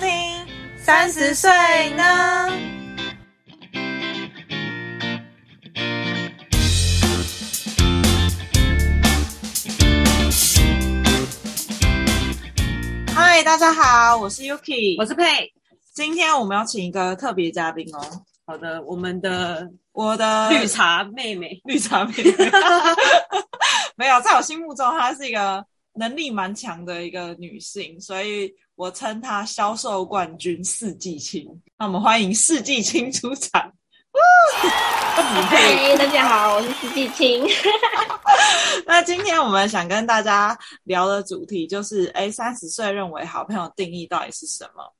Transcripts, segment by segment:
听《三十岁呢》。嗨，大家好，我是 Yuki，我是佩。今天我们要请一个特别嘉宾哦。好的，我们的我的绿茶妹妹，绿茶妹妹，没有，在我心目中她是一个能力蛮强的一个女性，所以我称她销售冠军四季青。那我们欢迎四季青出场。嗨，大家好，我是四季青。那今天我们想跟大家聊的主题就是，哎，三十岁认为好朋友定义到底是什么？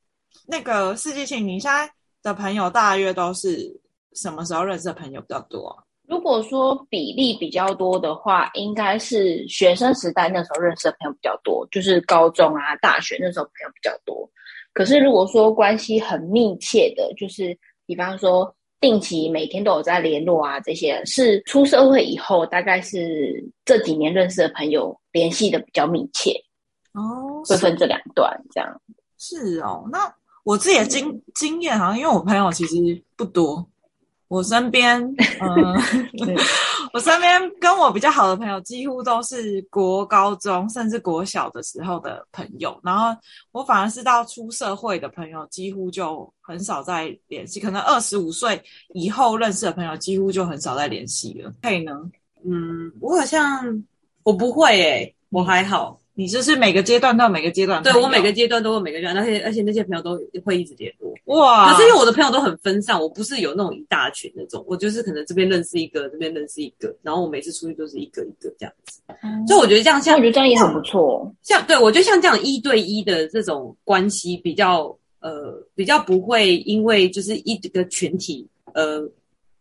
那个四季青，你现在的朋友大约都是什么时候认识的朋友比较多啊？如果说比例比较多的话，应该是学生时代那时候认识的朋友比较多，就是高中啊、大学那时候朋友比较多。可是如果说关系很密切的，就是比方说定期每天都有在联络啊，这些是出社会以后，大概是这几年认识的朋友联系的比较密切哦，会分这两段这样。是哦，那。我自己的经经验好像，因为我朋友其实不多，我身边，嗯，我身边跟我比较好的朋友，几乎都是国高中甚至国小的时候的朋友，然后我反而是到出社会的朋友，几乎就很少再联系，可能二十五岁以后认识的朋友，几乎就很少再联系了。可以呢？嗯，我好像我不会诶、欸，我还好。你就是每个阶段到每个阶段，对，我每个阶段都有每个阶段，而且而且那些朋友都会一直联络。哇！可是因为我的朋友都很分散，我不是有那种一大群那种，我就是可能这边认识一个，这边认识一个，然后我每次出去都是一个一个这样子。嗯、所以我觉得这样，像我觉得这样也很不错。像对我觉得像这样一对一的这种关系比较呃比较不会因为就是一个群体呃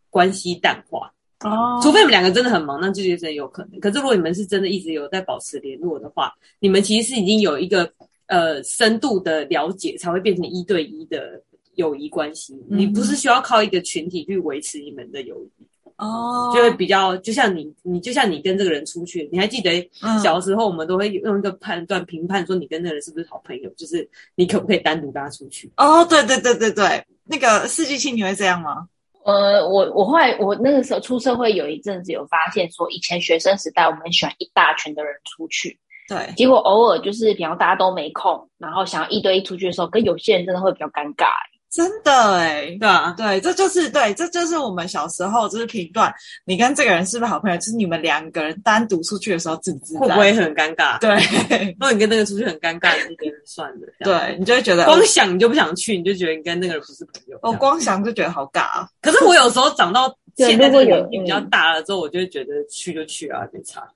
关系淡化。哦，除非你们两个真的很忙，那这些真有可能。可是如果你们是真的一直有在保持联络的话，你们其实是已经有一个呃深度的了解，才会变成一对一的友谊关系。嗯、你不是需要靠一个群体去维持你们的友谊哦，就会比较就像你，你就像你跟这个人出去，你还记得小时候我们都会用一个判断评判说你跟那个人是不是好朋友，就是你可不可以单独跟他出去？哦，对对对对对，那个四季青你会这样吗？呃，我我后来我那个时候出社会有一阵子有发现说，以前学生时代我们很喜欢一大群的人出去，对，结果偶尔就是比方大家都没空，然后想要一堆一出去的时候，跟有些人真的会比较尴尬。真的哎，对啊，对，这就是对，这就是我们小时候就是评断你跟这个人是不是好朋友，就是你们两个人单独出去的时候，自不自在，会不会很尴尬？对，如果你跟那个出去很尴尬，你就觉得算了。对，你就会觉得光想你就不想去，你就觉得你跟那个人不是朋友。哦，光想就觉得好尬啊。可是我有时候长到现在这个年纪比较大了之后，我就会觉得去就去啊，没差。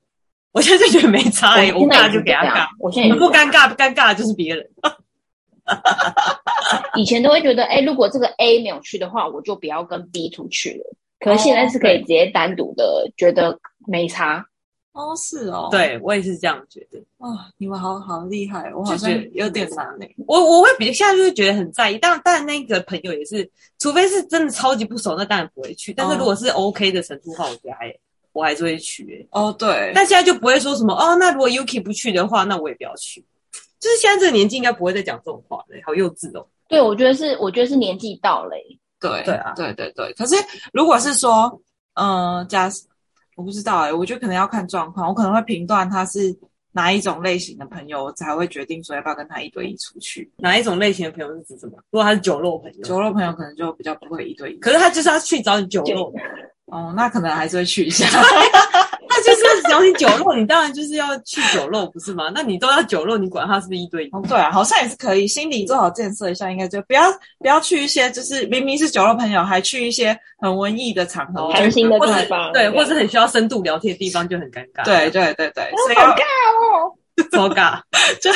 我现在就觉得没差，哎，我尬就给他尬，我现在不尴尬，不尴尬的就是别人。以前都会觉得，哎、欸，如果这个 A 没有去的话，我就不要跟 B 出去了。可是现在是可以直接单独的，哦、觉得没差。哦，是哦，对我也是这样觉得。哦，你们好好厉害，我好像有点难呢。我我会比现在就会觉得很在意，但但那个朋友也是，除非是真的超级不熟，那当然不会去。但是如果是 OK 的程度的话，我觉得还我还是会去。哦，对。但现在就不会说什么哦，那如果 Yuki 不去的话，那我也不要去。就是现在这个年纪应该不会再讲这种话了，好幼稚哦。对，我觉得是，我觉得是年纪到了。对对啊，对对对。可是如果是说，嗯、呃，假设我不知道哎，我觉得可能要看状况，我可能会评断他是哪一种类型的朋友，我才会决定说要不要跟他一对一出去。哪一种类型的朋友是指什么？如果他是酒肉朋友，酒肉朋友可能就比较不会一对一，可是他就是要去找你酒肉。哦，那可能还是会去一下。那就是找你酒肉，你当然就是要去酒肉，不是吗？那你都要酒肉，你管他是不是一对一？哦，对啊，好像也是可以，心理做好建设一下，应该就不要不要去一些就是明明是酒肉朋友，还去一些很文艺的场合，开心的地方，对，或者很需要深度聊天的地方，就很尴尬。对对对对，好尬哦。超 尬，就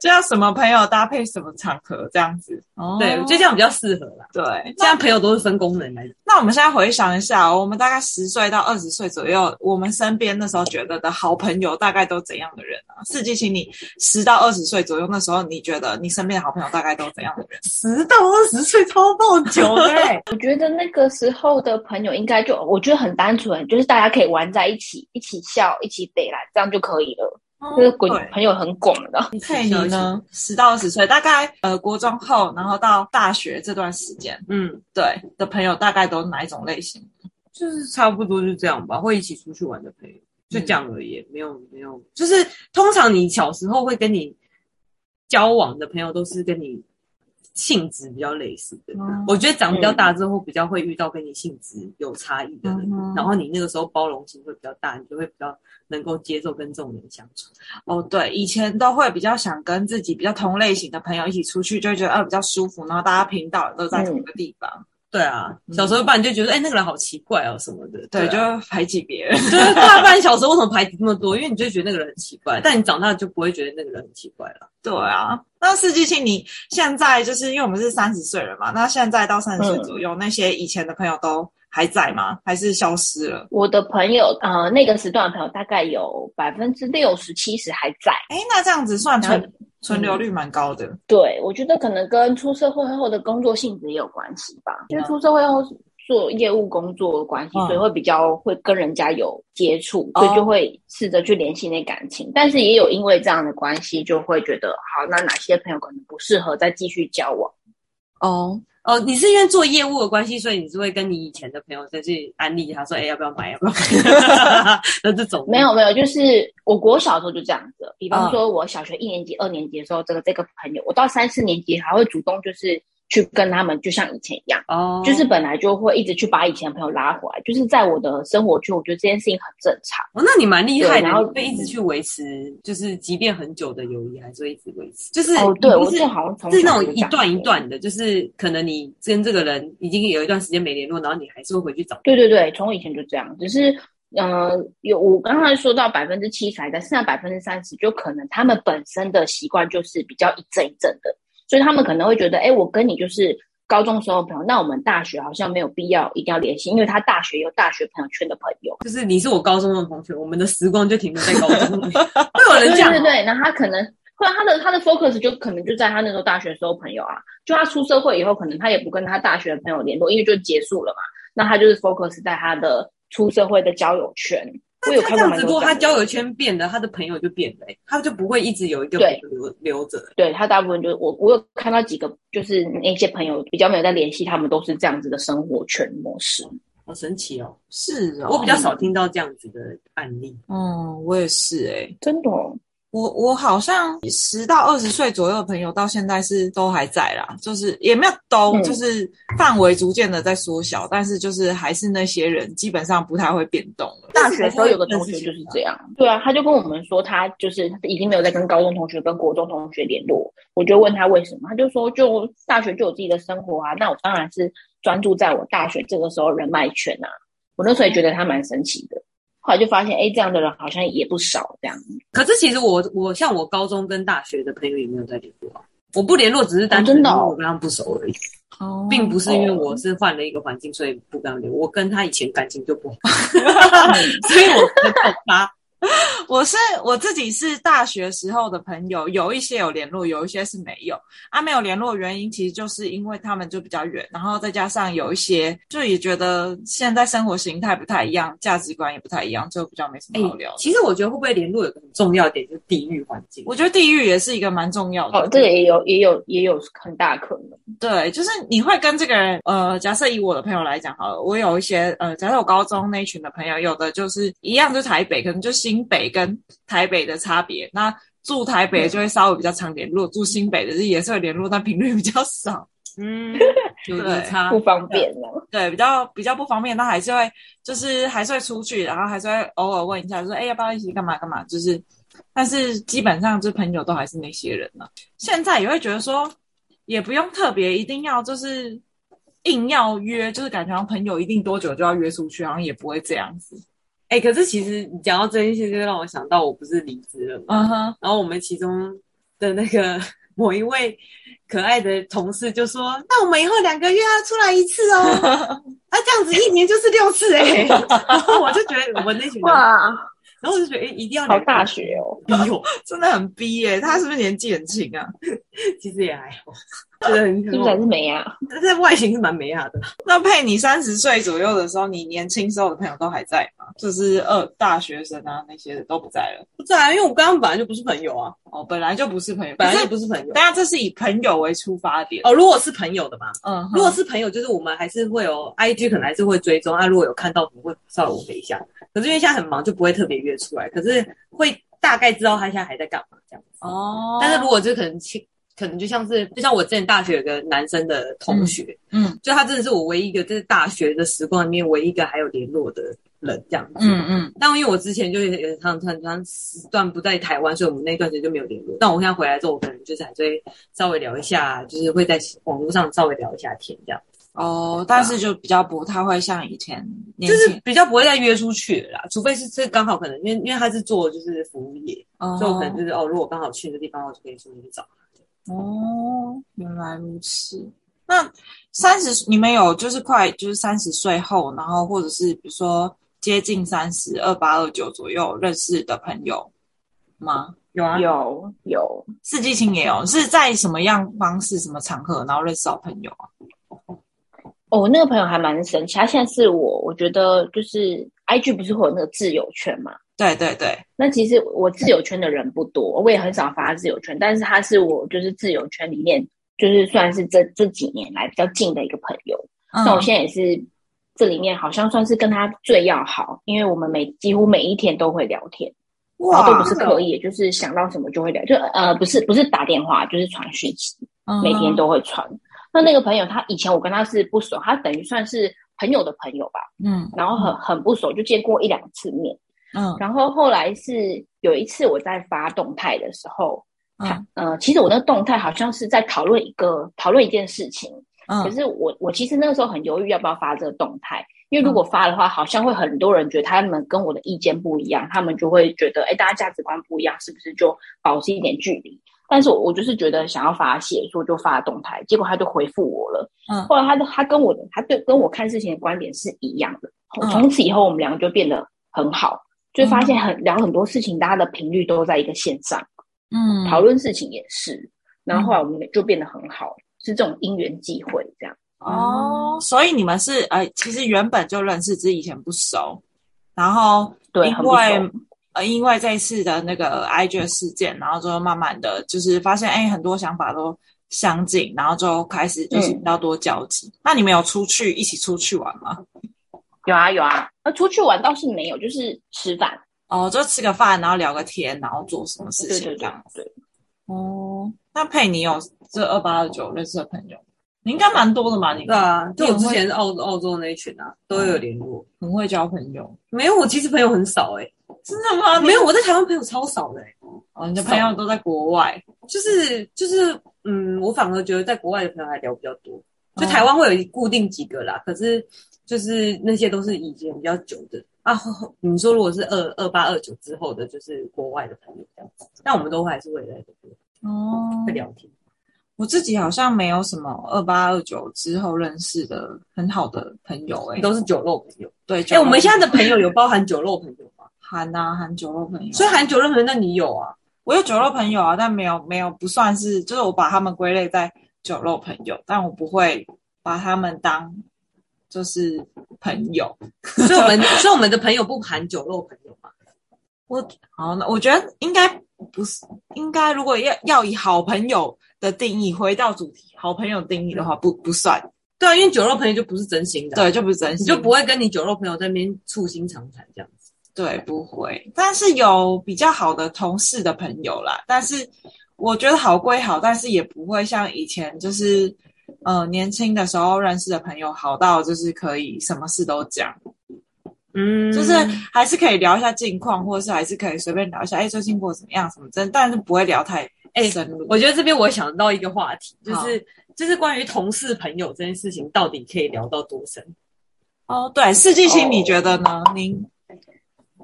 就要什么朋友搭配什么场合这样子，哦、对，就这样比较适合啦。对，现在朋友都是分功能来的。那我们现在回想一下，我们大概十岁到二十岁左右，我们身边那时候觉得的好朋友大概都怎样的人啊？四季请，你十到二十岁左右那时候，你觉得你身边的好朋友大概都怎样的人？十到二十岁超爆久的。我觉得那个时候的朋友应该就，我觉得很单纯，就是大家可以玩在一起，一起笑，一起北来，这样就可以了。就是滚朋友很广的。佩妮呢？十到二十岁，大概呃国中后，然后到大学这段时间，嗯，对的朋友大概都是哪一种类型？就是差不多就这样吧，会一起出去玩的朋友，就这样而已，嗯、没有没有，就是通常你小时候会跟你交往的朋友都是跟你。性质比较类似的，嗯、我觉得长比较大之后，比较会遇到跟你性质有差异的人，嗯、然后你那个时候包容性会比较大，你就会比较能够接受跟这种人相处。哦，对，以前都会比较想跟自己比较同类型的朋友一起出去，就会觉得啊比较舒服，然后大家频道都在同一个地方。嗯对啊，小时候不然就觉得，哎、那个人好奇怪哦，什么的，对，就排挤别人。就是大半小时候为什么排挤那么多？因为你就觉得那个人很奇怪，但你长大就不会觉得那个人很奇怪了。对啊，那四季青，你现在就是因为我们是三十岁了嘛，那现在到三十岁左右，嗯、那些以前的朋友都还在吗？还是消失了？我的朋友，呃，那个时段的朋友大概有百分之六十七十还在。哎，那这样子算成？存留率蛮高的，嗯，对，我觉得可能跟出社会后的工作性质也有关系吧。嗯、因为出社会后做业务工作的关系，嗯、所以会比较会跟人家有接触，嗯、所以就会试着去联系那感情。哦、但是也有因为这样的关系，就会觉得好，那哪些朋友可能不适合再继续交往？哦。哦，你是因为做业务的关系，所以你是会跟你以前的朋友再去安利他说，哎、欸，要不要买？要不要买？那这种没有没有，就是我国小的时候就这样子。比方说，我小学一年级、二年级的时候，这个这个朋友，我到三四年级还会主动就是。去跟他们就像以前一样，哦，oh. 就是本来就会一直去把以前的朋友拉回来，就是在我的生活圈，我觉得这件事情很正常。哦，那你蛮厉害的，然后会一直去维持，就是即便很久的友谊，还是会一直维持。就是哦，对，我是好像从是那种一段一段的，就是可能你跟这个人已经有一段时间没联络，然后你还是会回去找。对对对，从以前就这样，只是呃，有我刚才说到百分之七十还在，剩下百分之三十，就可能他们本身的习惯就是比较一阵一阵的。所以他们可能会觉得，哎，我跟你就是高中时候的朋友，那我们大学好像没有必要一定要联系，因为他大学有大学朋友圈的朋友，就是你是我高中的同学，我们的时光就停留在高中。会有人这样？对对对，那他可能，他的他的 focus 就可能就在他那时候大学时候朋友啊，就他出社会以后，可能他也不跟他大学的朋友联络，因为就结束了嘛，那他就是 focus 在他的出社会的交友圈。我有看过，只不过他交友圈变了，他的朋友就变了，他就不会一直有一个留留着。对，他大部分就是我，我有看到几个，就是那些朋友比较没有在联系，他们都是这样子的生活圈模式。好神奇哦！是哦，我比较少听到这样子的案例。嗯，我也是哎、欸，真的哦。我我好像十到二十岁左右的朋友到现在是都还在啦，就是也没有都，嗯、就是范围逐渐的在缩小，但是就是还是那些人基本上不太会变动了。大学时候有个同学就是这样，对啊，他就跟我们说他就是已经没有在跟高中同学跟国中同学联络，我就问他为什么，他就说就大学就有自己的生活啊，那我当然是专注在我大学这个时候人脉圈啊，我那时候也觉得他蛮神奇的。后来就发现，哎，这样的人好像也不少。这样，可是其实我我像我高中跟大学的朋友也没有在联络啊。我不联络只是单纯的我跟他们不熟而已，哦，并不是因为我是换了一个环境，所以不跟他联络。我跟他以前感情就不好，所以我不懂他。我是我自己是大学时候的朋友，有一些有联络，有一些是没有。啊，没有联络原因其实就是因为他们就比较远，然后再加上有一些就也觉得现在生活形态不太一样，价值观也不太一样，就比较没什么好聊。其实我觉得会不会联络有个很重要点就是地域环境，我觉得地域也是一个蛮重要的。哦，这个也有也有也有很大可能。对，就是你会跟这个人，呃，假设以我的朋友来讲好了，我有一些呃，假设我高中那一群的朋友，有的就是一样，就台北，可能就新北跟台北的差别。那住台北就会稍微比较常联络，嗯、住新北的也是会联络，但频率比较少。嗯，有点差，不方便了。对，比较比较不方便，但还是会就是还是会出去，然后还是会偶尔问一下，说哎要不要一起干嘛干嘛？就是，但是基本上就朋友都还是那些人呢。现在也会觉得说。也不用特别一定要就是硬要约，就是感觉像朋友一定多久就要约出去，好像也不会这样子。哎、欸，可是其实你讲到这一些，就让我想到我不是离职了嘛？嗯哼、uh。然后我们其中的那个某一位可爱的同事就说：“那我们以后两个月要出来一次哦。”啊，这样子一年就是六次哎、欸。然后我就觉得我们那群人哇。然后我就觉得，哎，一定要考大学哦，哎呦，真的很逼耶！他是不是年纪很轻啊？其实也还好。觉得很是不是还是美亚？但是外形是蛮美亚的。那佩你三十岁左右的时候，你年轻时候的朋友都还在吗？就是二大学生啊那些的都不在了，不在啊，因为我刚刚本来就不是朋友啊。哦，本来就不是朋友，本来就不是朋友。大家这是以朋友为出发点哦。如果是朋友的嘛，嗯，如果是朋友，就是我们还是会有 IG，可能还是会追踪啊。如果有看到，可能会稍微回一下。可是因为现在很忙，就不会特别约出来。可是会大概知道他现在还在干嘛这样子。哦。但是如果就可能可能就像是，就像我之前大学有个男生的同学，嗯，嗯就他真的是我唯一一个，就是大学的时光里面唯一一个还有联络的人这样子，嗯嗯。但因为我之前就有常常常时段不在台湾，所以我们那段时间就没有联络。但我现在回来之后，我可能就是还是会稍微聊一下，就是会在网络上稍微聊一下天这样。哦，但是就比较不太会像以前，就是比较不会再约出去了啦，除非是这刚好可能因为因为他是做就是服务业，哦、所以我可能就是哦，如果刚好去那地方，我就可以顺便去找。哦，原来如此。那三十，你们有就是快就是三十岁后，然后或者是比如说接近三十二八二九左右认识的朋友吗？有啊，有有。四季青也有，是在什么样方式、什么场合，然后认识到朋友啊？哦，我那个朋友还蛮神奇，他现在是我，我觉得就是 IG 不是会有那个自由圈嘛？对对对，那其实我自由圈的人不多，我也很少发自由圈，但是他是我就是自由圈里面，就是算是这这几年来比较近的一个朋友。嗯、那我现在也是这里面好像算是跟他最要好，因为我们每几乎每一天都会聊天，哇，都不是刻意，就是想到什么就会聊，就呃不是不是打电话，就是传讯息，嗯、每天都会传。那那个朋友他以前我跟他是不熟，他等于算是朋友的朋友吧，嗯，然后很很不熟，就见过一两次面。嗯，然后后来是有一次我在发动态的时候，嗯，呃，其实我那个动态好像是在讨论一个讨论一件事情，嗯，可是我我其实那个时候很犹豫要不要发这个动态，因为如果发的话，好像会很多人觉得他们跟我的意见不一样，他们就会觉得，哎，大家价值观不一样，是不是就保持一点距离？但是我我就是觉得想要发泄，所以就发了动态，结果他就回复我了，嗯，后来他他跟我的他对跟我看事情的观点是一样的，从此以后我们两个就变得很好。就发现很聊很多事情，大家的频率都在一个线上，嗯，讨论事情也是，然后后来我们就变得很好，嗯、是这种因缘际会这样。哦，所以你们是呃，其实原本就认识，只是以前不熟，然后对，因为呃，因为这一次的那个 IG 事件，然后就慢慢的就是发现，哎，很多想法都相近，然后就开始就是比较多交集。嗯、那你们有出去一起出去玩吗？有啊有啊，那出去玩倒是没有，就是吃饭哦，就吃个饭，然后聊个天，然后做什么事情这样子。对，对，对，对哦，那佩你有这二八二九认识的朋友，你应该蛮多的嘛？你对啊，就我之前是澳澳洲那一群啊，都有联络，很会交朋友。没有，我其实朋友很少哎、欸，真的吗？没有，我在台湾朋友超少的。哦，你的朋友都在国外，就是就是，嗯，我反而觉得在国外的朋友还聊比较多，就台湾会有固定几个啦，哦、可是。就是那些都是以前比较久的啊，你说如果是二二八二九之后的，就是国外的朋友这样子，但我们都还是会在这边哦，会聊天。我自己好像没有什么二八二九之后认识的很好的朋友、欸，诶都是酒肉朋友。对，哎、欸，我们现在的朋友有包含酒肉朋友吗？含啊，含酒肉朋友。所以含酒肉朋友，那你有啊？我有酒肉朋友啊，但没有没有不算是，就是我把他们归类在酒肉朋友，但我不会把他们当。就是朋友，所以我们 所以我们的朋友不含酒肉朋友嘛。我好，那我觉得应该不是，应该如果要要以好朋友的定义回到主题，好朋友定义的话，不不算。对啊，因为酒肉朋友就不是真心的，对，就不是真心，就不会跟你酒肉朋友在那边促心长谈这样子。对，不会。但是有比较好的同事的朋友啦，但是我觉得好归好，但是也不会像以前就是。呃，年轻的时候认识的朋友，好到就是可以什么事都讲，嗯，就是还是可以聊一下近况，或者是还是可以随便聊一下，哎，最近过得怎么样什么真，但是不会聊太深入。我觉得这边我想到一个话题，就是就是关于同事朋友这件事情，到底可以聊到多深？哦，对，四季星，你觉得呢？哦、您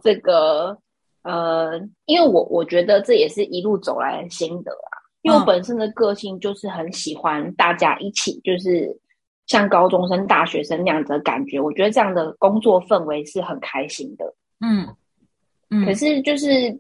这个呃，因为我我觉得这也是一路走来的心得啊。因为我本身的个性就是很喜欢大家一起，就是像高中生、大学生那样子的感觉。我觉得这样的工作氛围是很开心的。嗯嗯。可是就是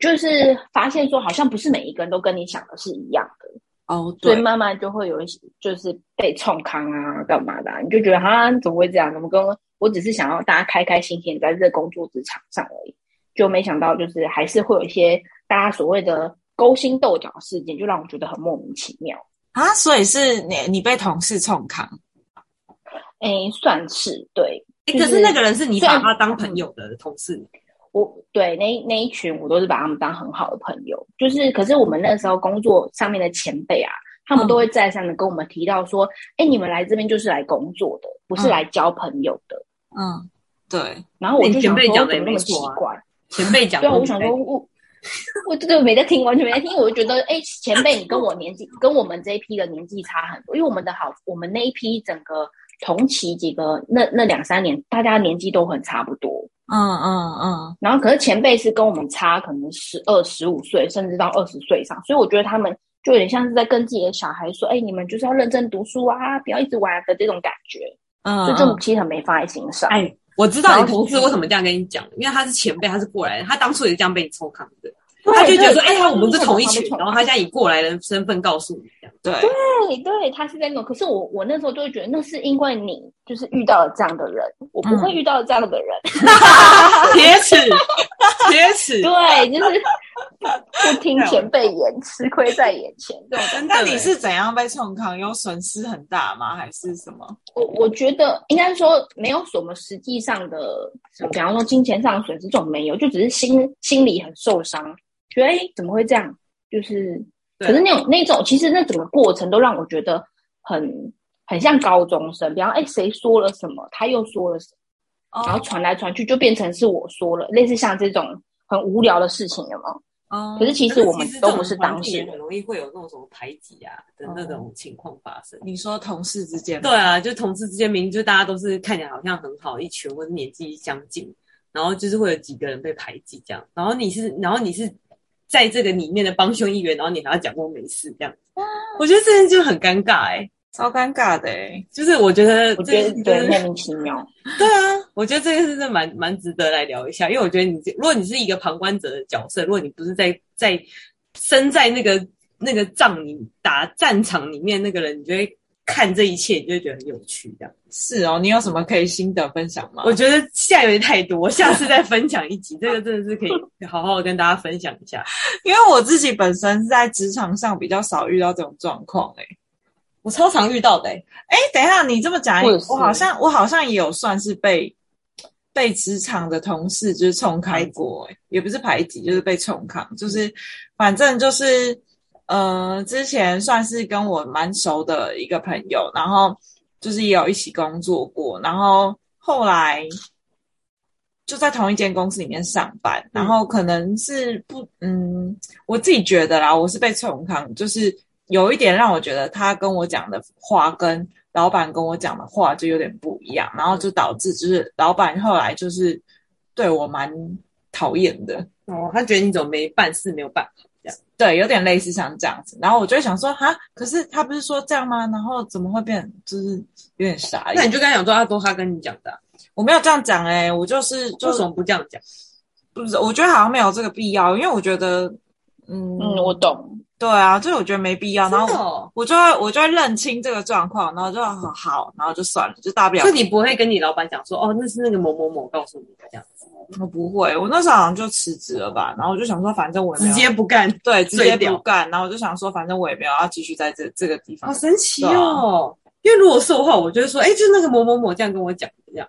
就是发现说，好像不是每一个人都跟你想的是一样的。哦，所以慢慢就会有一些就是被冲康啊，干嘛的、啊，你就觉得哈，怎么会这样？怎么跟我，只是想要大家开开心心在这个工作职场上而已，就没想到就是还是会有一些大家所谓的勾心斗角事件，就让我觉得很莫名其妙啊。所以是你你被同事冲康？哎，算是对。可是那个人是你把他当朋友的同事。我对那那一群，我都是把他们当很好的朋友。就是，可是我们那时候工作上面的前辈啊，他们都会再三的跟我们提到说：“哎、嗯，你们来这边就是来工作的，不是来交朋友的。”嗯，对。然后我就想说，怎么那么奇怪？前辈讲，对啊，我想说，我我这个没在听，完全没在听。我就觉得，哎，前辈，你跟我年纪，跟我们这一批的年纪差很多，因为我们的好，我们那一批整个同期几个那那两三年，大家年纪都很差不多。嗯嗯嗯，然后可是前辈是跟我们差可能十二十五岁，甚至到二十岁以上，所以我觉得他们就有点像是在跟自己的小孩说：“哎，你们就是要认真读书啊，不要一直玩的这种感觉。”嗯，就这种其实很没放在心上。哎，我知道你同事为什么这样跟你讲，因为他是前辈，他是过来人，他当初也是这样被你抽康的。他就觉得说，哎呀，我们是同一群，然后他现在以过来人身份告诉你这样。对对对，他是在那种。可是我我那时候就会觉得，那是因为你就是遇到了这样的人，我不会遇到这样的人。铁齿，铁齿。对，就是不听前辈言，吃亏在眼前。这种。那你是怎样被冲康？有损失很大吗？还是什么？我我觉得应该说没有什么实际上的，比方说金钱上的损失这种没有，就只是心心里很受伤。觉得哎，怎么会这样？就是，可是那种那种，其实那整个过程都让我觉得很很像高中生。比方哎，谁说了什么，他又说了什么，然后传来传去，就变成是我说了，类似像这种很无聊的事情，有没有？哦。可是其实我们都不是当事人，很容易会有那种什么排挤啊的那种情况发生。你说同事之间？对啊，就同事之间，明明就大家都是看起来好像很好一群，或者年纪相近，然后就是会有几个人被排挤这样。然后你是，然后你是。在这个里面的帮凶一员，然后你还要讲过没事这样，我觉得这件就很尴尬哎、欸，超尴尬的哎、欸，就是我觉得，我觉得对莫名其妙。对啊，我觉得这件事是蛮蛮值得来聊一下，因为我觉得你，如果你是一个旁观者的角色，如果你不是在在身在那个那个仗里打战场里面那个人，你就会？看这一切，你就会觉得很有趣，这样。是哦，你有什么可以心得分享吗？我觉得现在有点太多，下次再分享一集。这个真的是可以好好跟大家分享一下，因为我自己本身是在职场上比较少遇到这种状况，诶我超常遇到的、欸，诶诶等一下，你这么讲，我好像我好像也有算是被被职场的同事就是冲开过，诶也不是排挤，就是被冲康，就是反正就是。呃，之前算是跟我蛮熟的一个朋友，然后就是也有一起工作过，然后后来就在同一间公司里面上班，然后可能是不，嗯，我自己觉得啦，我是被冲康，就是有一点让我觉得他跟我讲的话跟老板跟我讲的话就有点不一样，然后就导致就是老板后来就是对我蛮讨厌的，哦，他觉得你怎么没办事没有办法。对，有点类似像这样子，然后我就会想说，哈，可是他不是说这样吗？然后怎么会变，就是有点傻。那你就跟他讲说，他都他跟你讲的、啊，我没有这样讲哎、欸，我就是为什么不这样讲？不是，我觉得好像没有这个必要，因为我觉得，嗯嗯，我懂。对啊，就是我觉得没必要，然后我，我就会我就会认清这个状况，然后就很，好，然后就算了，就大不了。就你不会跟你老板讲说，哦，那是那个某某某告诉你的这样子。我不会，我那时候好像就辞职了吧，然后我就想说，反正我直接不干，对，直接不干，然后我就想说，反正我也没有要继续在这这个地方。好神奇哦！啊、因为如果是的话，我就会说，哎，就那个某某某这样跟我讲这样，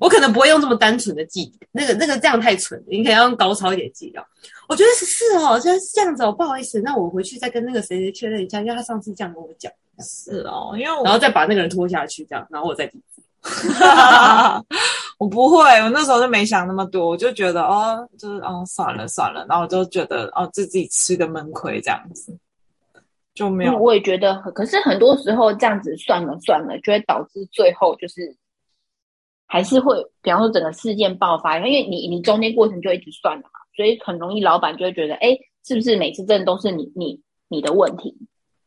我可能不会用这么单纯的记，那个那个这样太蠢，你可以用高超一点记掉。我觉得是是哦，就是这样子哦，不好意思，那我回去再跟那个谁谁确认一下，因为他上次这样跟我讲。是哦，因为我然后再把那个人拖下去，这样，然后我再。我不会，我那时候就没想那么多，我就觉得哦，就是哦，算了算了，然后我就觉得哦，就自己吃个闷亏这样子，就没有。我也觉得，可是很多时候这样子算了算了，就会导致最后就是还是会，比方说整个事件爆发，因为你你中间过程就一直算了嘛。所以很容易，老板就会觉得，哎，是不是每次真的都是你你你的问题？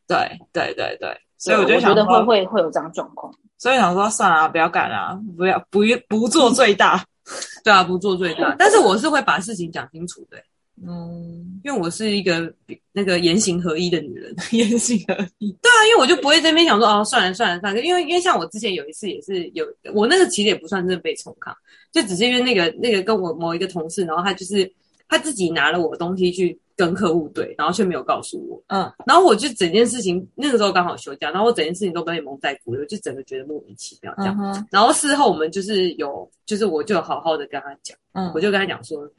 对对对对，所以我就觉得会会会有这样状况。所以想说，算了，不要干了，不要不不做最大，对啊，不做最大。但是我是会把事情讲清楚的。嗯，因为我是一个那个言行合一的女人，言行合一。对啊，因为我就不会在那边想说哦，算了算了算了，因为因为像我之前有一次也是有，我那个其实也不算是被冲康，就只是因为那个那个跟我某一个同事，然后他就是他自己拿了我的东西去。跟客户对，然后却没有告诉我。嗯，然后我就整件事情那个时候刚好休假，然后我整件事情都被蒙在鼓里，我就整个觉得莫名其妙这样。嗯、然后事后我们就是有，就是我就好好的跟他讲，嗯，我就跟他讲说，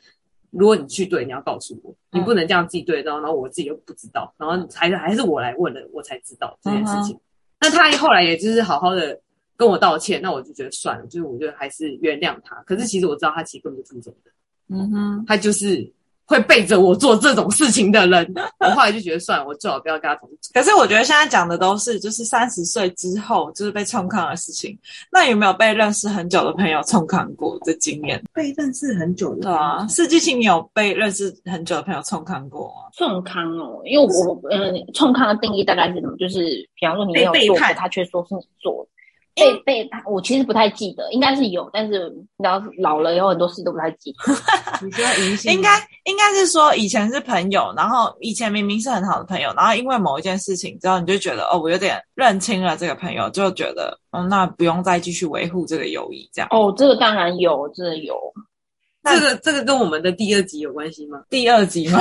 如果你去对，你要告诉我，你不能这样自己对，然后然后我自己又不知道，然后还是还是我来问了，我才知道这件事情。那、嗯、他后来也就是好好的跟我道歉，那我就觉得算了，就是我觉得还是原谅他。可是其实我知道他其实根本就不是这种人，嗯哼，他就是。会背着我做这种事情的人，我后来就觉得算了，我最好不要跟他同组。可是我觉得现在讲的都是就是三十岁之后就是被冲康的事情。那有没有被认识很久的朋友冲康过的经验？被认识很久的，对啊，世纪青，你有被认识很久的朋友冲康过吗？冲康哦，因为我嗯，冲康的定义大概是什么？就是比方说你没有做过，他却说是你做的。被背叛，我其实不太记得，应该是有，但是你知道老了有很多事都不太记得。应该应该是说以前是朋友，然后以前明明是很好的朋友，然后因为某一件事情之后，你就觉得哦，我有点认清了这个朋友，就觉得嗯，那不用再继续维护这个友谊，这样。哦，这个当然有，这个有。这个这个跟我们的第二集有关系吗？第二集吗？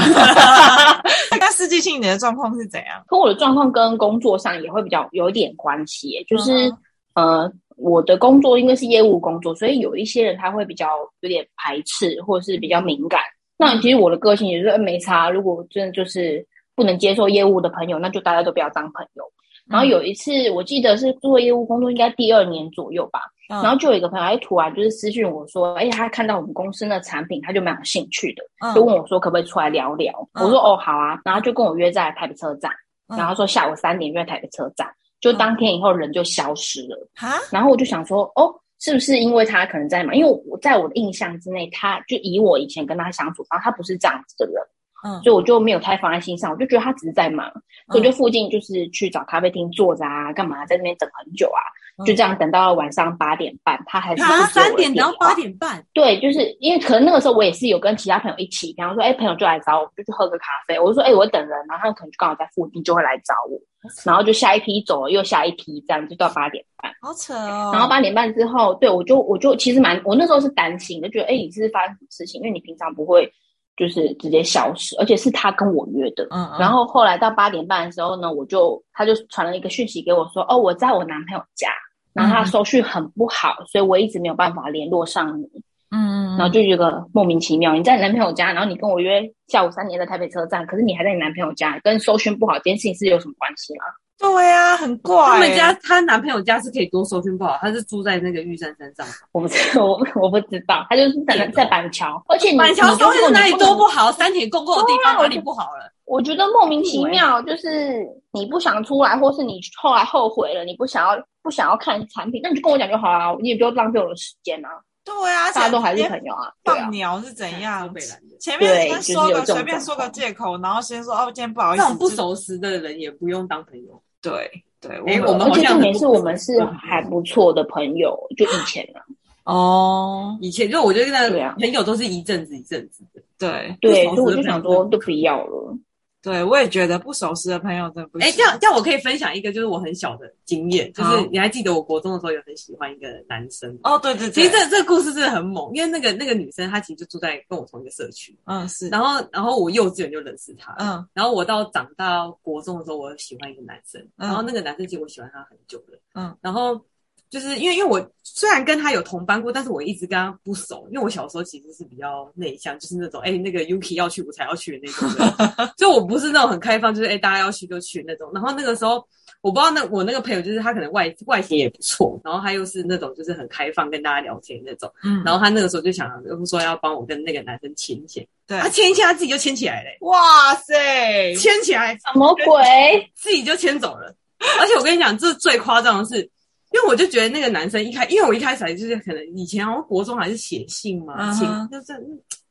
那实际性你的状况是怎样？跟我的状况跟工作上也会比较有一点关系，就是。嗯呃，我的工作因为是业务工作，所以有一些人他会比较有点排斥，或者是比较敏感。那其实我的个性也是没差。如果真的就是不能接受业务的朋友，那就大家都不要当朋友。然后有一次，我记得是做业务工作，应该第二年左右吧。然后就有一个朋友，他突然就是私讯我说：“哎，他看到我们公司的产品，他就蛮有兴趣的，就问我说可不可以出来聊聊。”我说：“哦，好啊。”然后就跟我约在台北车站，然后说下午三点约在台北车站。就当天以后人就消失了，哈，然后我就想说，哦，是不是因为他可能在忙？因为我在我的印象之内，他就以我以前跟他相处，然后他不是这样子的人，嗯，所以我就没有太放在心上，我就觉得他只是在忙，所以我就附近就是去找咖啡厅坐着啊，干嘛在那边等很久啊。就这样等到晚上八点半，他还是啊三点等到八点半。对，就是因为可能那个时候我也是有跟其他朋友一起，比方说，哎，朋友就来找我，就去喝个咖啡。我就说，哎，我等人，然后他们可能就刚好在附近，就会来找我。然后就下一批走了，又下一批，这样就到八点半。好扯哦。然后八点半之后，对，我就我就其实蛮，我那时候是担心，就觉得，哎，你是发生什么事情？因为你平常不会就是直接消失，而且是他跟我约的。嗯嗯。然后后来到八点半的时候呢，我就他就传了一个讯息给我说，哦，我在我男朋友家。然后他收讯很不好，所以我一直没有办法联络上你。嗯，然后就觉得莫名其妙。你在你男朋友家，然后你跟我约下午三点在台北车站，可是你还在你男朋友家，跟收讯不好这件事情是有什么关系吗？对啊，很怪。他们家她男朋友家是可以多收讯不好，他是住在那个玉山山上。我不知道，我我不知道，他就是在在板桥，而且板桥收讯哪里多不好？三铁共构的地方哪里不好了？我觉得莫名其妙，就是你不想出来，或是你后来后悔了，你不想要不想要看产品，那你就跟我讲就好了，你也不要浪费我的时间啊。对啊，大家都还是朋友啊。放鸟是怎样？前面先说个随便说个借口，然后先说哦，今天不好意思。这种不熟识的人也不用当朋友。对对，哎，我们好像重点是我们是还不错的朋友，就以前啊。哦，以前就我觉得那个朋友都是一阵子一阵子的。对对，所以我就想说都不要了。对，我也觉得不熟识的朋友真的不行。哎，这样这样，我可以分享一个，就是我很小的经验，就是你还记得我国中的时候有很喜欢一个男生哦，对对对。其实这这个故事真的很猛，因为那个那个女生她其实就住在跟我同一个社区，嗯是。然后然后我幼稚园就认识她，嗯。然后我到长大国中的时候，我喜欢一个男生，然后那个男生其实我喜欢他很久了，嗯。然后。就是因为因为我虽然跟他有同班过，但是我一直跟他不熟。因为我小时候其实是比较内向，就是那种哎、欸、那个 Yuki 要去我才要去的那种人，就我不是那种很开放，就是哎、欸、大家要去就去那种。然后那个时候我不知道那我那个朋友就是他可能外外形也不错，然后他又是那种就是很开放跟大家聊天那种。嗯。然后他那个时候就想说要帮我跟那个男生牵牵，对，他牵一牵他自己就牵起来了。哇塞，牵起来什么鬼？自己就牵走了。而且我跟你讲，这最夸张的是。因为我就觉得那个男生一开，因为我一开始就是可能以前好像国中还是写信嘛，情就是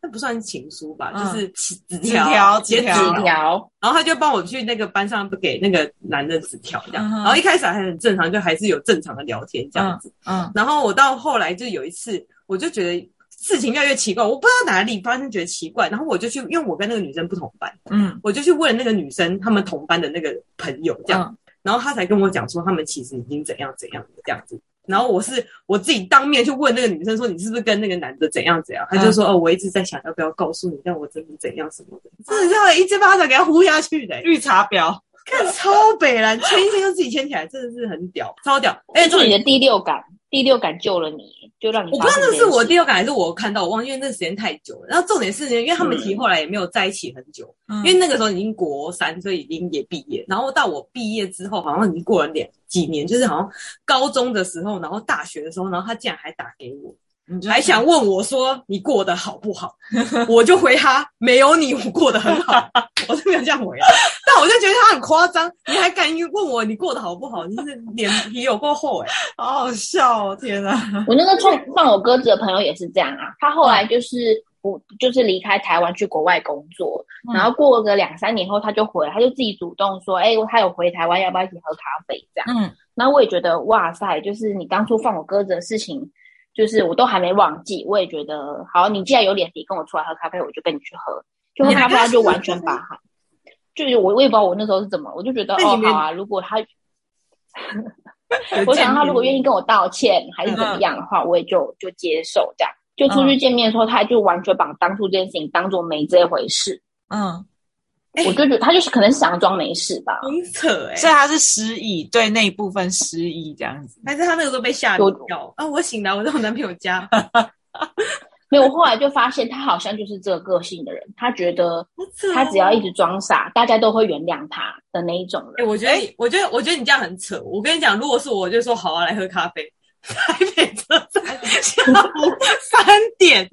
那不算情书吧，就是纸条写纸条，然后他就帮我去那个班上给那个男的纸条这样，然后一开始还很正常，就还是有正常的聊天这样子，嗯，然后我到后来就有一次，我就觉得事情越来越奇怪，我不知道哪里发生觉得奇怪，然后我就去，因为我跟那个女生不同班，嗯，我就去问那个女生他们同班的那个朋友，这样，嗯、然后他才跟我讲说他们其实已经怎样怎样这样子。然后我是我自己当面去问那个女生说，你是不是跟那个男的怎样怎样？他就说、嗯、哦，我一直在想要不要告诉你，但我真的怎样什么的，真的是一记巴掌给他呼下去的绿茶婊，看超北蓝，牵一牵就自己牵起来，真的是很屌，超屌。哎，做你的第六感，第六感救了你，就让你我不知道那是我第六感还是我看到，我忘记，因为那时间太久了。然后重点是，因为他们其实后来也没有在一起很久，嗯、因为那个时候已经国三，所以已经也毕业。然后到我毕业之后，好像已经过了两。几年，就是好像高中的时候，然后大学的时候，然后他竟然还打给我，还想问我说你过得好不好？我就回他没有你，我过得很好，我是没有这样回啊。但我就觉得他很夸张，你还敢问我你过得好不好？你是脸皮有够厚哎，好好笑哦！天啊，我那个放放我鸽子的朋友也是这样啊，他后来就是。不就是离开台湾去国外工作，嗯、然后过个两三年后他就回来，他就自己主动说：“哎、欸，他有回台湾，要不要一起喝咖啡？”这样。嗯，那我也觉得哇塞，就是你当初放我鸽子的事情，就是我都还没忘记。我也觉得好，你既然有脸皮跟我出来喝咖啡，我就跟你去喝。就喝咖啡，他就完全把，就是我我也不知道我那时候是怎么，我就觉得哦好啊，如果他，我想他如果愿意跟我道歉还是怎么样的话，嗯、我也就就接受这样。就出去见面的时候，嗯、他就完全把当初这件事情当做没这回事。嗯，我就觉得他就是可能想装没事吧。很扯哎，所以他是失忆，对那一部分失忆这样子。还是他那个时候被吓到啊？我醒了，我在我男朋友家。没有，我后来就发现他好像就是这个个性的人。他觉得他只要一直装傻，大家都会原谅他的那一种人。哎、欸，我觉得，我觉得，我觉得你这样很扯。我跟你讲，如果是我，就说好啊，来喝咖啡。台北车站下午三点，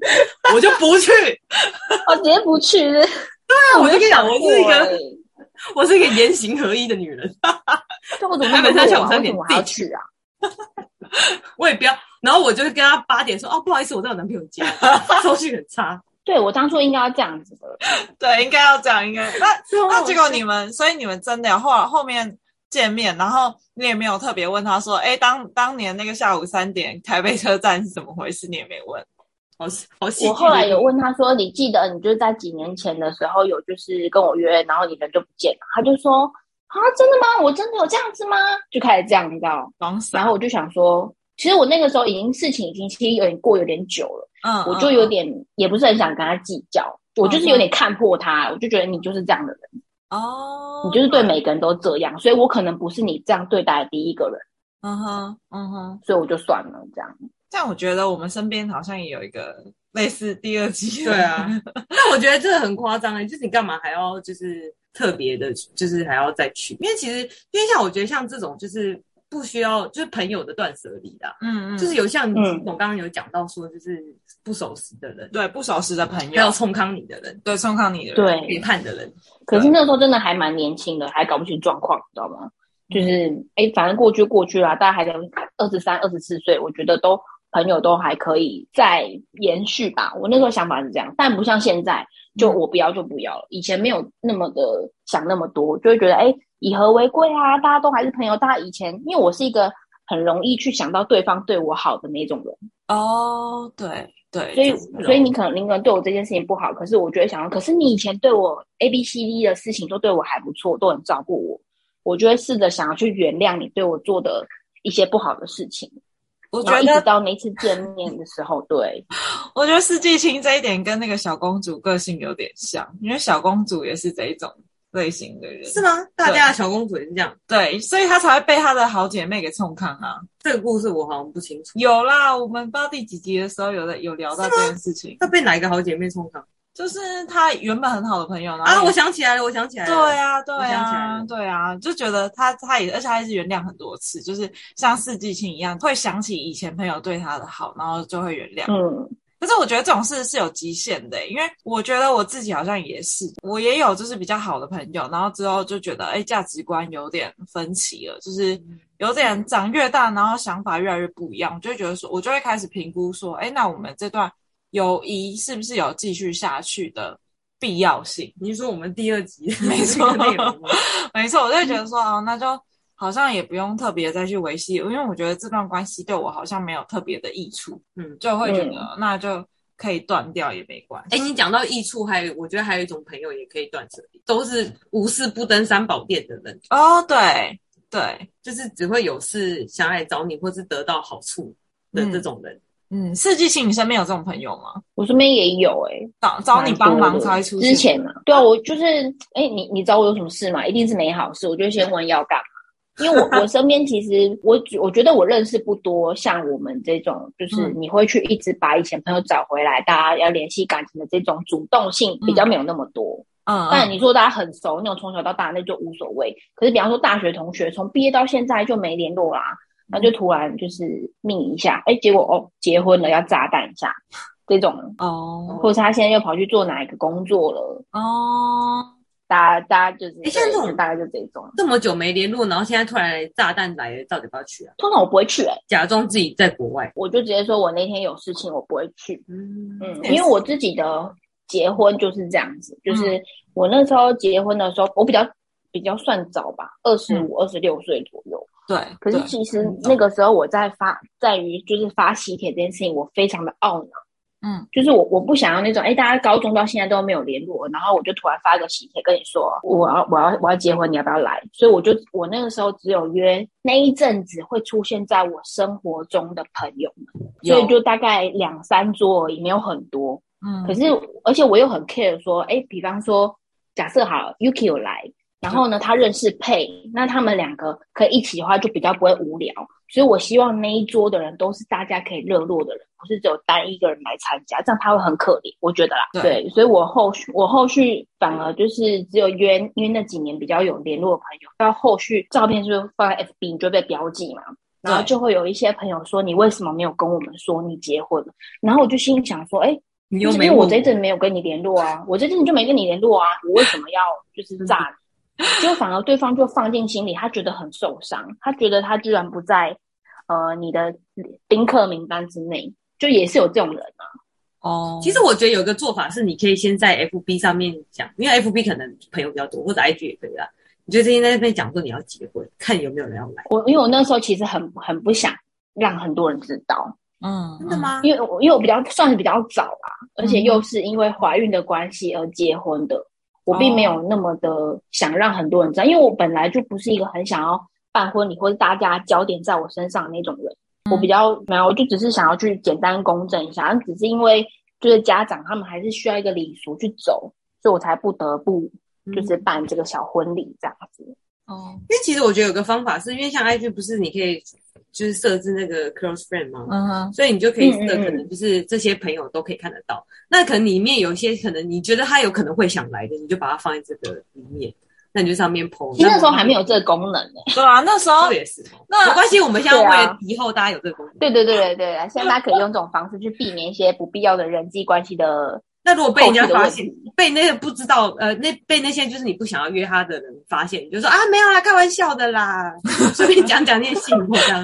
我就不去，我直接不去。对啊，我就跟你讲，我是一个，我是一个言行合一的女人。台北车站下午三点，我还要去啊？我也不要。然后我就跟他八点说，哦，不好意思，我在我男朋友家，收讯很差。对，我当初应该要这样子的，对，应该要这样，应该。那那结果你们，所以你们真的要后来后面。见面，然后你也没有特别问他说：“哎，当当年那个下午三点台北车站是怎么回事？”你也没问。好，好细。我后来有问他说：“你记得你就是在几年前的时候有就是跟我约，然后你人就不见了。”他就说：“啊，真的吗？我真的有这样子吗？”就开始这样，你知道？然后我就想说，其实我那个时候已经事情已经其实有点过有点久了，嗯，我就有点也不是很想跟他计较，我就是有点看破他，我就觉得你就是这样的人。哦，你就是对每个人都这样，所以我可能不是你这样对待的第一个人。嗯哼，嗯哼，所以我就算了这样。这样我觉得我们身边好像也有一个类似第二季。对啊，但我觉得这个很夸张哎，就是你干嘛还要就是特别的，就是还要再去？因为其实，因为像我觉得像这种就是。不需要，就是朋友的断舍离的，嗯嗯，就是有像你我刚刚有讲到说，就是不守时的人，对，不守时的朋友，还有冲康你的人，对，冲康你的人，对，背叛的人。可是那个时候真的还蛮年轻的，还搞不清状况，你知道吗？就是，哎，反正过去过去了，大家还在二十三、二十四岁，我觉得都朋友都还可以再延续吧。我那时候想法是这样，但不像现在，就我不要就不要了。以前没有那么的想那么多，就会觉得，哎。以和为贵啊！大家都还是朋友。大家以前，因为我是一个很容易去想到对方对我好的那种人。哦，对对，所以所以你可能你可能对我这件事情不好，可是我觉得想要，可是你以前对我 A B C D 的事情都对我还不错，都很照顾我，我就会试着想要去原谅你对我做的一些不好的事情。我觉得到那次见面的时候，对，我觉得四季青这一点跟那个小公主个性有点像，因为小公主也是这一种。类型的人是吗？大家的小公主也是这样，对，所以她才会被她的好姐妹给冲康啊。这个故事我好像不清楚。有啦，我们不知道第几集的时候有的有聊到这件事情。她被哪一个好姐妹冲康？就是他原本很好的朋友呢。啊，我想起来了，我想起来了。对啊，对啊，对啊，就觉得他他也，而且她一直原谅很多次，就是像四季青一样，会想起以前朋友对他的好，然后就会原谅。嗯。可是我觉得这种事是有极限的，因为我觉得我自己好像也是，我也有就是比较好的朋友，然后之后就觉得，哎，价值观有点分歧了，就是有点长越大，然后想法越来越不一样，我就会觉得说，我就会开始评估说，哎，那我们这段友谊是不是有继续下去的必要性？你说我们第二集没错，没错，我就觉得说，哦，那就。好像也不用特别再去维系，因为我觉得这段关系对我好像没有特别的益处，嗯，就会觉得那就可以断掉也没关系。哎，你讲到益处，还有我觉得还有一种朋友也可以断舍离，都是无事不登三宝殿的人。哦，对对，就是只会有事想来找你，或是得到好处的这种人。嗯，四季青，你身边有这种朋友吗？我身边也有、欸，哎，找找你帮忙才会出现。之前呢、啊，对啊，我就是，哎，你你找我有什么事吗？一定是没好事，我就先问要干嘛。因为我 我身边其实我我觉得我认识不多，像我们这种，就是你会去一直把以前朋友找回来，大家要联系感情的这种主动性比较没有那么多。嗯，但你说大家很熟，那种从小到大那就无所谓。可是比方说大学同学，从毕业到现在就没联络啦。那就突然就是命一下，哎，结果哦结婚了要炸弹一下，这种哦，或者他现在又跑去做哪一个工作了哦，大家大家就是，哎，现在这种大概就这种，这么久没联络，然后现在突然炸弹来了，到底要不要去啊？通常我不会去，哎，假装自己在国外，我就直接说我那天有事情，我不会去，嗯嗯，因为我自己的结婚就是这样子，就是我那时候结婚的时候，我比较比较算早吧，二十五、二十六岁左右。对，可是其实那个时候我在发，在于就是发喜帖这件事情，我非常的懊恼。嗯，就是我我不想要那种，哎，大家高中到现在都没有联络，然后我就突然发个喜帖跟你说，我要我要我要结婚，你要不要来？所以我就我那个时候只有约那一阵子会出现在我生活中的朋友们，所以就大概两三桌而已，没有很多。嗯，可是而且我又很 care 说，哎，比方说假设好 Yuki 有来。然后呢，他认识佩，那他们两个可以一起的话，就比较不会无聊。所以我希望那一桌的人都是大家可以热络的人，不是只有单一个人来参加，这样他会很可怜，我觉得啦。对，对，所以我后续我后续反而就是只有约，因为那几年比较有联络的朋友，到后续照片就放在 FB 你就被标记嘛，然后就会有一些朋友说，你为什么没有跟我们说你结婚了？然后我就心想说，哎，你又没有，因为我这阵没有跟你联络啊，我这阵就没跟你联络啊，我为什么要就是炸你？就反而对方就放进心里，他觉得很受伤，他觉得他居然不在呃你的宾客名单之内，就也是有这种人啊。哦，其实我觉得有一个做法是，你可以先在 FB 上面讲，因为 FB 可能朋友比较多，或者 IG 也可以啦。你就先在那边讲说你要结婚，看有没有人要来。我因为我那时候其实很很不想让很多人知道，嗯，真的吗？因为我因为我比较算是比较早啊，而且又是因为怀孕的关系而结婚的。我并没有那么的想让很多人知道，因为我本来就不是一个很想要办婚礼或者大家焦点在我身上的那种人。我比较没有，我就只是想要去简单公证一下，只是因为就是家长他们还是需要一个礼俗去走，所以我才不得不就是办这个小婚礼这样子。哦，因为其实我觉得有个方法是，因为像 IG 不是你可以。就是设置那个 close friend 嘛，嗯哼，所以你就可以设，可能就是这些朋友都可以看得到。嗯嗯，那可能里面有一些可能你觉得他有可能会想来的，你就把它放在这个里面。那你就上面 po。其实那时候还没有这个功能呢。对啊，那时候也是。那没关系，我们现在为了以后大家有这个功能。对对对对对，现在大家可以用这种方式去避免一些不必要的人际关系的。那如果被人家发现，被那个不知道呃，那被那些就是你不想要约他的人发现，你就说啊，没有啦，开玩笑的啦，随便讲讲那些信或这样，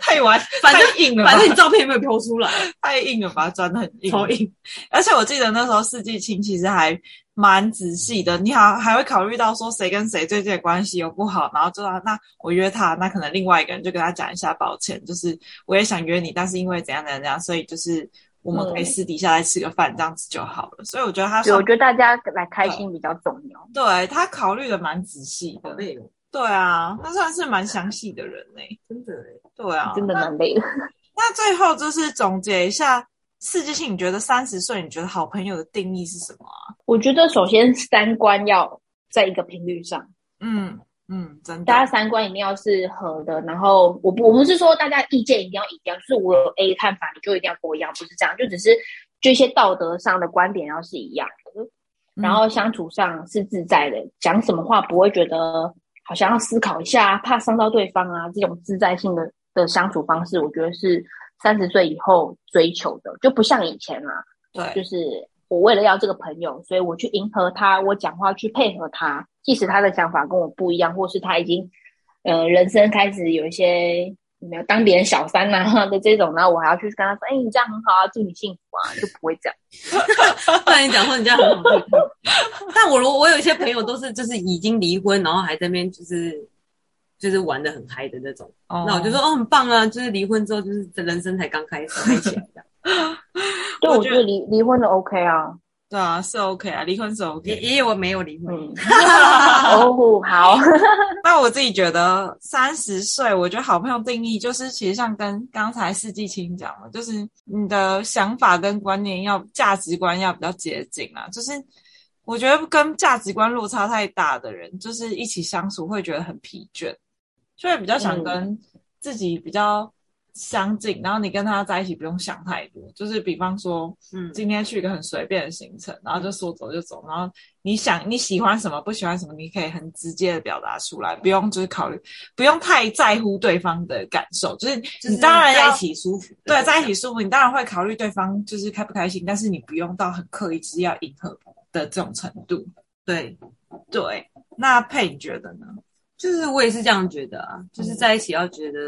太完，反正硬了，反正你照片也没有飘出来，太硬了，把它钻得很硬，超硬。而且我记得那时候四季青其实还蛮仔细的，你好还会考虑到说谁跟谁最近的关系有不好，然后就啊那我约他，那可能另外一个人就跟他讲一下抱歉，就是我也想约你，但是因为怎样怎样怎样，所以就是。我们可以私底下来吃个饭，这样子就好了。所以我觉得他，我觉得大家来开心比较重要。对，他考虑的蛮仔细的，累。对啊，他算是蛮详细的人呢，真的。对啊，真的蛮累的。那最后就是总结一下，刺激性，你觉得三十岁，你觉得好朋友的定义是什么啊？我觉得首先三观要在一个频率上。嗯。嗯，真的，大家三观一定要是合的。然后我不，我不是说大家意见一定要一样，就是我有 A 看法，你就一定要跟我一样，不是这样，就只是就一些道德上的观点要是一样的，然后相处上是自在的，讲什么话不会觉得好像要思考一下，怕伤到对方啊，这种自在性的的相处方式，我觉得是三十岁以后追求的，就不像以前啊，对，就是。我为了要这个朋友，所以我去迎合他，我讲话去配合他，即使他的想法跟我不一样，或是他已经，呃，人生开始有一些有没有当别人小三啊 的这种，然后我还要去跟他说，哎，你这样很好啊，祝你幸福啊，就不会这样。不然你讲说你这样很好，但我如我有一些朋友都是就是已经离婚，然后还在那边就是就是玩的很嗨的那种，oh. 那我就说哦很棒啊，就是离婚之后就是人生才刚开始开起来的。对，我觉得离离婚的 OK 啊。对啊，是 OK 啊，离婚是 OK，也也有没有离婚。哦，好。那我自己觉得三十岁，我觉得好朋友定义就是，其实像跟刚才四季青讲的，就是你的想法跟观念要价值观要比较接近啊。就是我觉得跟价值观落差太大的人，就是一起相处会觉得很疲倦，所以比较想跟自己比较。相近，然后你跟他在一起不用想太多，就是比方说，嗯，今天去一个很随便的行程，然后就说走就走，然后你想你喜欢什么，不喜欢什么，你可以很直接的表达出来，不用就是考虑，不用太在乎对方的感受，就是你当然要在一起舒服，对，在一起舒服，你当然会考虑对方就是开不开心，但是你不用到很刻意是要迎合的这种程度，对，对。那佩你觉得呢？就是我也是这样觉得啊，就是在一起要觉得。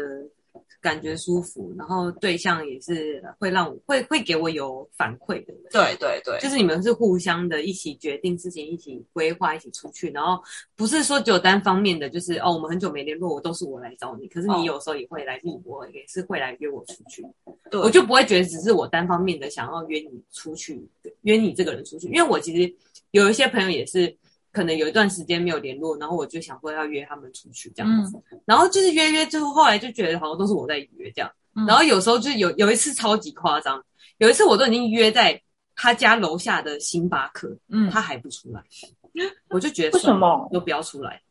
感觉舒服，然后对象也是会让我会会给我有反馈的人。对对对，就是你们是互相的，一起决定事情，一起规划，一起出去，然后不是说只有单方面的，就是哦，我们很久没联络，我都是我来找你，可是你有时候也会来密我，也是会来约我出去。对，我就不会觉得只是我单方面的想要约你出去，约你这个人出去，因为我其实有一些朋友也是。可能有一段时间没有联络，然后我就想说要约他们出去这样子，嗯、然后就是约约之后，后来就觉得好像都是我在约这样，嗯、然后有时候就有有一次超级夸张，有一次我都已经约在他家楼下的星巴克，嗯，他还不出来，我就觉得为什么？都不要出来，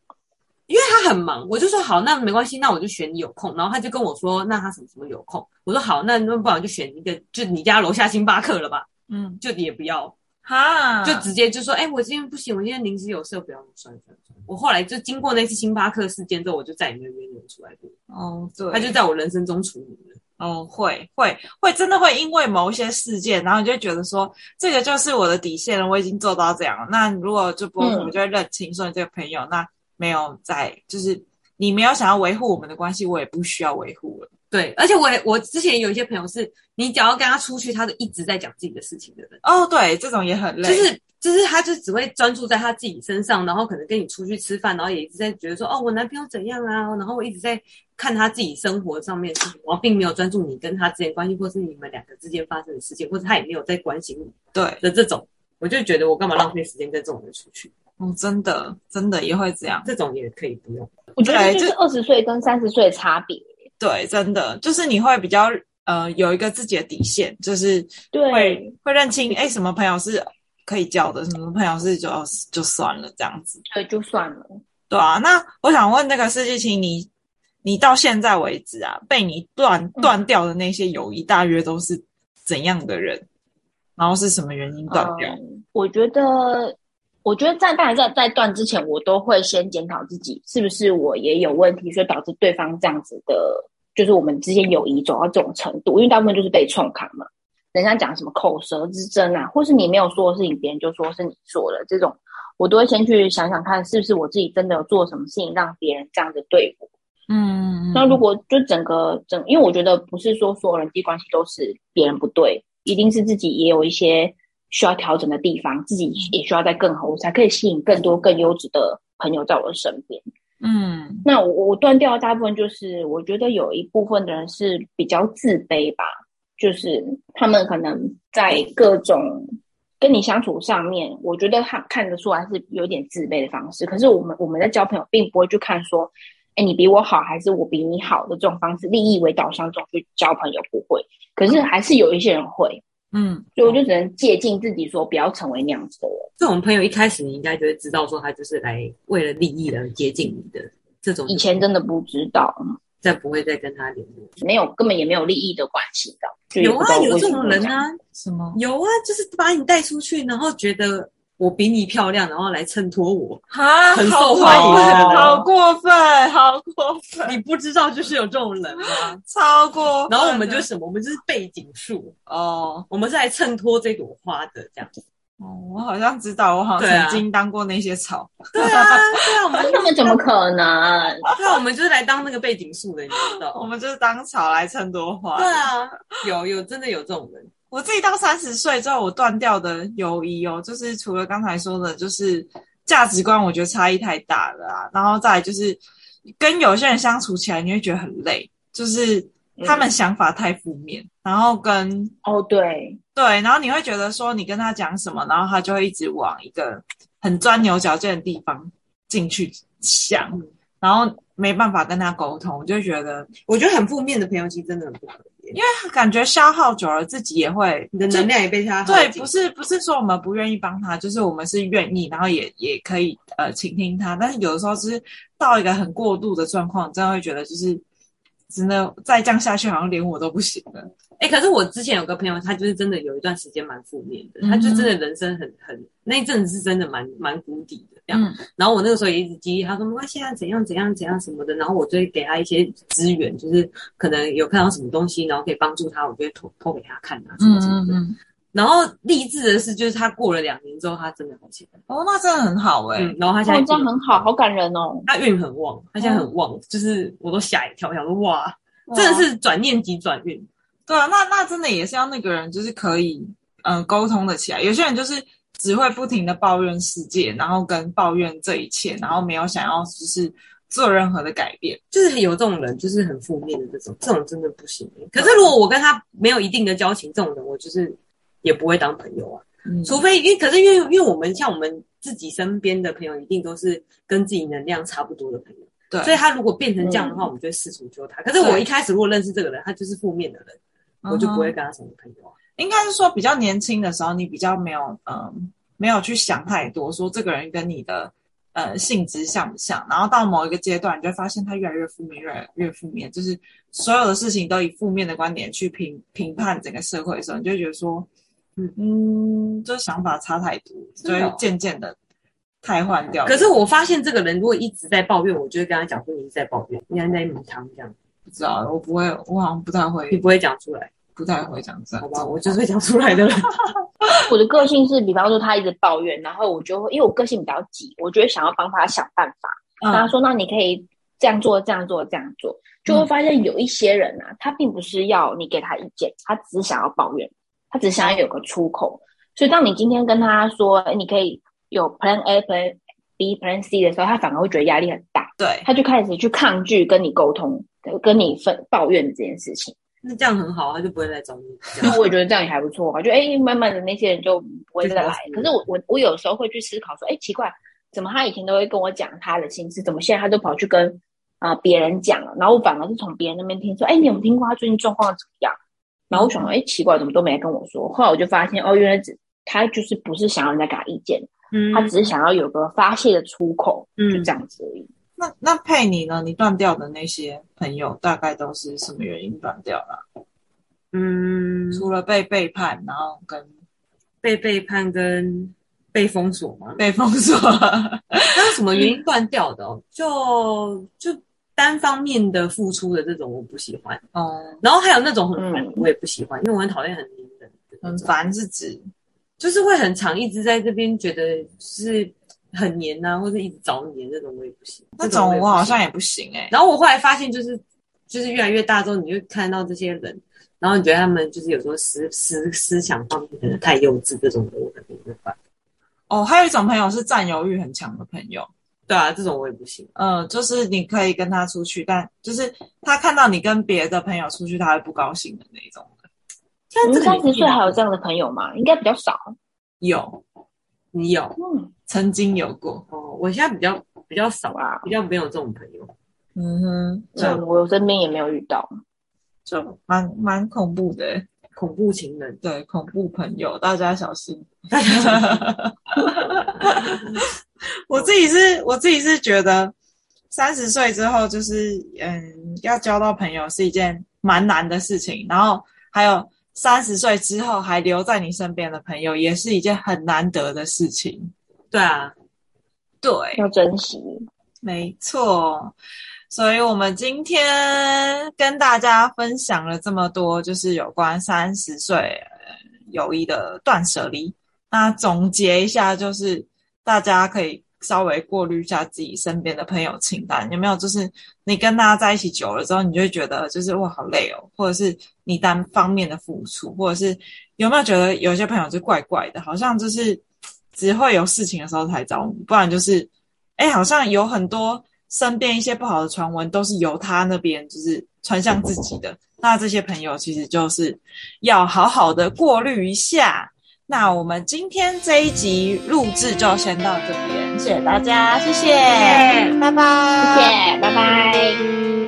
因为他很忙，我就说好，那没关系，那我就选你有空，然后他就跟我说，那他什么什么有空，我说好，那那不然就选一个，就你家楼下星巴克了吧，嗯，就也不要。哈，就直接就说，哎、欸，我今天不行，我今天临时有事，不要算了算了。我后来就经过那次星巴克事件之后，我就再也没有约你们出来过。哦，对，他就在我人生中除名了。哦，会会会，真的会因为某一些事件，然后你就觉得说，这个就是我的底线了，我已经做到这样了。那如果就不，我们就会认清，说你这个朋友，那没有在，就是你没有想要维护我们的关系，我也不需要维护了。对，而且我我之前有一些朋友是，你只要跟他出去，他就一直在讲自己的事情的人。哦，对，这种也很累。就是就是，他就只会专注在他自己身上，然后可能跟你出去吃饭，然后也一直在觉得说，哦，我男朋友怎样啊？然后我一直在看他自己生活上面的事情，然后并没有专注你跟他之间关系，或是你们两个之间发生的事情，或者他也没有在关心你。对的这种，我就觉得我干嘛浪费时间跟这种人出去？哦，真的真的也会这样，这种也可以不用。我觉得就是二十岁跟三十岁的差别。对，真的就是你会比较呃有一个自己的底线，就是会对会认清哎什么朋友是可以交的，什么朋友是就就算了这样子。对，就算了。对啊，那我想问那个世纪青，你你到现在为止啊，被你断断掉的那些友谊，大约都是怎样的人？嗯、然后是什么原因断掉？嗯、我觉得。我觉得在当然在在断之前，我都会先检讨自己是不是我也有问题，所以导致对方这样子的，就是我们之间友谊走到这种程度。因为大部分就是被冲康嘛，人家讲什么口舌之争啊，或是你没有说的事情，别人就说是你说的这种，我都会先去想想看，是不是我自己真的有做什么事情让别人这样子对我。嗯，那如果就整个整，因为我觉得不是说所有人际关系都是别人不对，一定是自己也有一些。需要调整的地方，自己也需要再更好，我才可以吸引更多更优质的朋友在我的身边。嗯，那我我断掉的大部分就是，我觉得有一部分的人是比较自卑吧，就是他们可能在各种跟你相处上面，我觉得他看得出来是有点自卑的方式。可是我们我们在交朋友，并不会去看说，哎，你比我好还是我比你好的这种方式，利益为导向这种去交朋友不会。可是还是有一些人会。嗯，所以我就只能借镜自己，说不要成为那样子的人。这种朋友一开始你应该就会知道，说他就是来为了利益而接近你的这种。以前真的不知道，再不会再跟他联络，没有，根本也没有利益的关系的。有啊，有这种人啊，什么？有啊，就是把你带出去，然后觉得。我比你漂亮，然后来衬托我，哈，很受欢迎，好过分，好过分！你不知道就是有这种人吗？超过分。然后我们就是什么？我们就是背景树哦，我们是来衬托这朵花的这样子。哦，我好像知道，我好像曾经当过那些草。对啊，对啊，我们 他们怎么可能？对啊，我们就是来当那个背景树的，你知道？我们就是当草来衬托花。对啊，有有真的有这种人。我自己到三十岁之后，我断掉的友谊哦，就是除了刚才说的，就是价值观，我觉得差异太大了啊。然后再来就是跟有些人相处起来，你会觉得很累，就是他们想法太负面，嗯、然后跟哦对对，然后你会觉得说你跟他讲什么，然后他就会一直往一个很钻牛角尖的地方进去想，嗯、然后没办法跟他沟通，我就觉得我觉得很负面的朋友其实真的很不可能。因为感觉消耗久了，自己也会你的能量也被消耗对，不是不是说我们不愿意帮他，就是我们是愿意，然后也也可以呃倾听他，但是有的时候就是到一个很过度的状况，真的会觉得就是真的再这样下去，好像连我都不行了。哎，可是我之前有个朋友，他就是真的有一段时间蛮负面的，嗯、他就真的人生很很那一阵子是真的蛮蛮谷底的这样。嗯、然后我那个时候也一直激励他说，没关系啊，怎样怎样怎样什么的。然后我就会给他一些资源，就是可能有看到什么东西，然后可以帮助他，我就会投投给他看啊什么什么的。然后励志的是，就是他过了两年之后，他真的好起来。哦，那真的很好哎、欸嗯。然后他现在、哦、这样很好，好感人哦。他运很旺，他现在很旺，嗯、就是我都吓一跳，想说哇，哇真的是转念即转运。对啊，那那真的也是要那个人，就是可以嗯沟通的起来。有些人就是只会不停的抱怨世界，然后跟抱怨这一切，然后没有想要就是做任何的改变。就是有这种人，就是很负面的这种，这种真的不行。可是如果我跟他没有一定的交情，这种人我就是也不会当朋友啊。嗯，除非因为可是因为因为我们像我们自己身边的朋友，一定都是跟自己能量差不多的朋友。对，所以他如果变成这样的话，嗯、我们就会试图救他。可是我一开始如果认识这个人，他就是负面的人。我就不会跟他成为朋友啊。应该是说，比较年轻的时候，你比较没有，嗯，没有去想太多，说这个人跟你的，呃，性质像不像。然后到某一个阶段，你就发现他越来越负面，越来越负面，就是所有的事情都以负面的观点去评评判整个社会的时候，你就觉得说，嗯嗯，这想法差太多，所以渐渐的太换掉。可是我发现这个人如果一直在抱怨，我就会跟他讲说，你一直在抱怨，你还在母汤这样。不知道，我不会，我好像不太会，你不会讲出来。不太会讲这样，好吧，我就是会讲出来的人。我的个性是，比方说他一直抱怨，然后我就会，因为我个性比较急，我就会想要帮他想办法。跟、嗯、他说：“那你可以这样做，这样做，这样做。”就会发现有一些人啊，他并不是要你给他意见，他只是想要抱怨，他只想要有个出口。所以，当你今天跟他说：“哎，你可以有 Plan A、Plan B、Plan C” 的时候，他反而会觉得压力很大。对，他就开始去抗拒跟你沟通，跟你分抱怨这件事情。那这样很好，他就不会再找你。那我也觉得这样也还不错啊，就哎、欸，慢慢的那些人就不会再来。可是我我我有时候会去思考说，哎、欸，奇怪，怎么他以前都会跟我讲他的心事，怎么现在他都跑去跟啊别、呃、人讲了？然后我反而是从别人那边听说，哎、欸，你有没有听过他最近状况怎么样？然后我想说，哎、欸，奇怪，怎么都没来跟我说？后来我就发现，哦，原来只他就是不是想要人家给他意见，嗯，他只是想要有个发泄的出口，嗯，就这样子而已。那那佩妮呢？你断掉的那些朋友大概都是什么原因断掉了？嗯，除了被背叛，然后跟被背叛跟被封锁吗？被封锁，那有什么原因 断掉的？哦？就就单方面的付出的这种我不喜欢哦。嗯、然后还有那种很烦，嗯、我也不喜欢，因为我很讨厌很黏人。很烦是指就是会很长，一直在这边觉得是。很黏呐、啊，或者一直找你的那种我也不行，那种我好像也不行哎、欸。然后我后来发现，就是就是越来越大之后，你就看到这些人，然后你觉得他们就是有时候思思思想方面可能太幼稚，这种的我可能没办法。哦，还有一种朋友是占有欲很强的朋友，对啊，这种我也不行。嗯，就是你可以跟他出去，但就是他看到你跟别的朋友出去，他会不高兴的那种的。现在三十岁还有这样的朋友吗？应该比较少。有，你有？嗯。曾经有过哦，我现在比较比较少啊，比较没有这种朋友。嗯哼，嗯，我身边也没有遇到，就蛮蛮恐怖的，恐怖情人，对，恐怖朋友，大家小心。我自己是，我自己是觉得三十岁之后，就是嗯，要交到朋友是一件蛮难的事情，然后还有三十岁之后还留在你身边的朋友，也是一件很难得的事情。对啊，对，要珍惜，没错。所以，我们今天跟大家分享了这么多，就是有关三十岁友谊的断舍离。那总结一下，就是大家可以稍微过滤一下自己身边的朋友清单，有没有？就是你跟大家在一起久了之后，你就会觉得就是哇，好累哦，或者是你单方面的付出，或者是有没有觉得有些朋友就怪怪的，好像就是。只会有事情的时候才找你，不然就是，哎、好像有很多身边一些不好的传闻都是由他那边就是传向自己的，那这些朋友其实就是要好好的过滤一下。那我们今天这一集录制就先到这边，谢谢大家，谢谢，拜拜，谢谢，拜拜。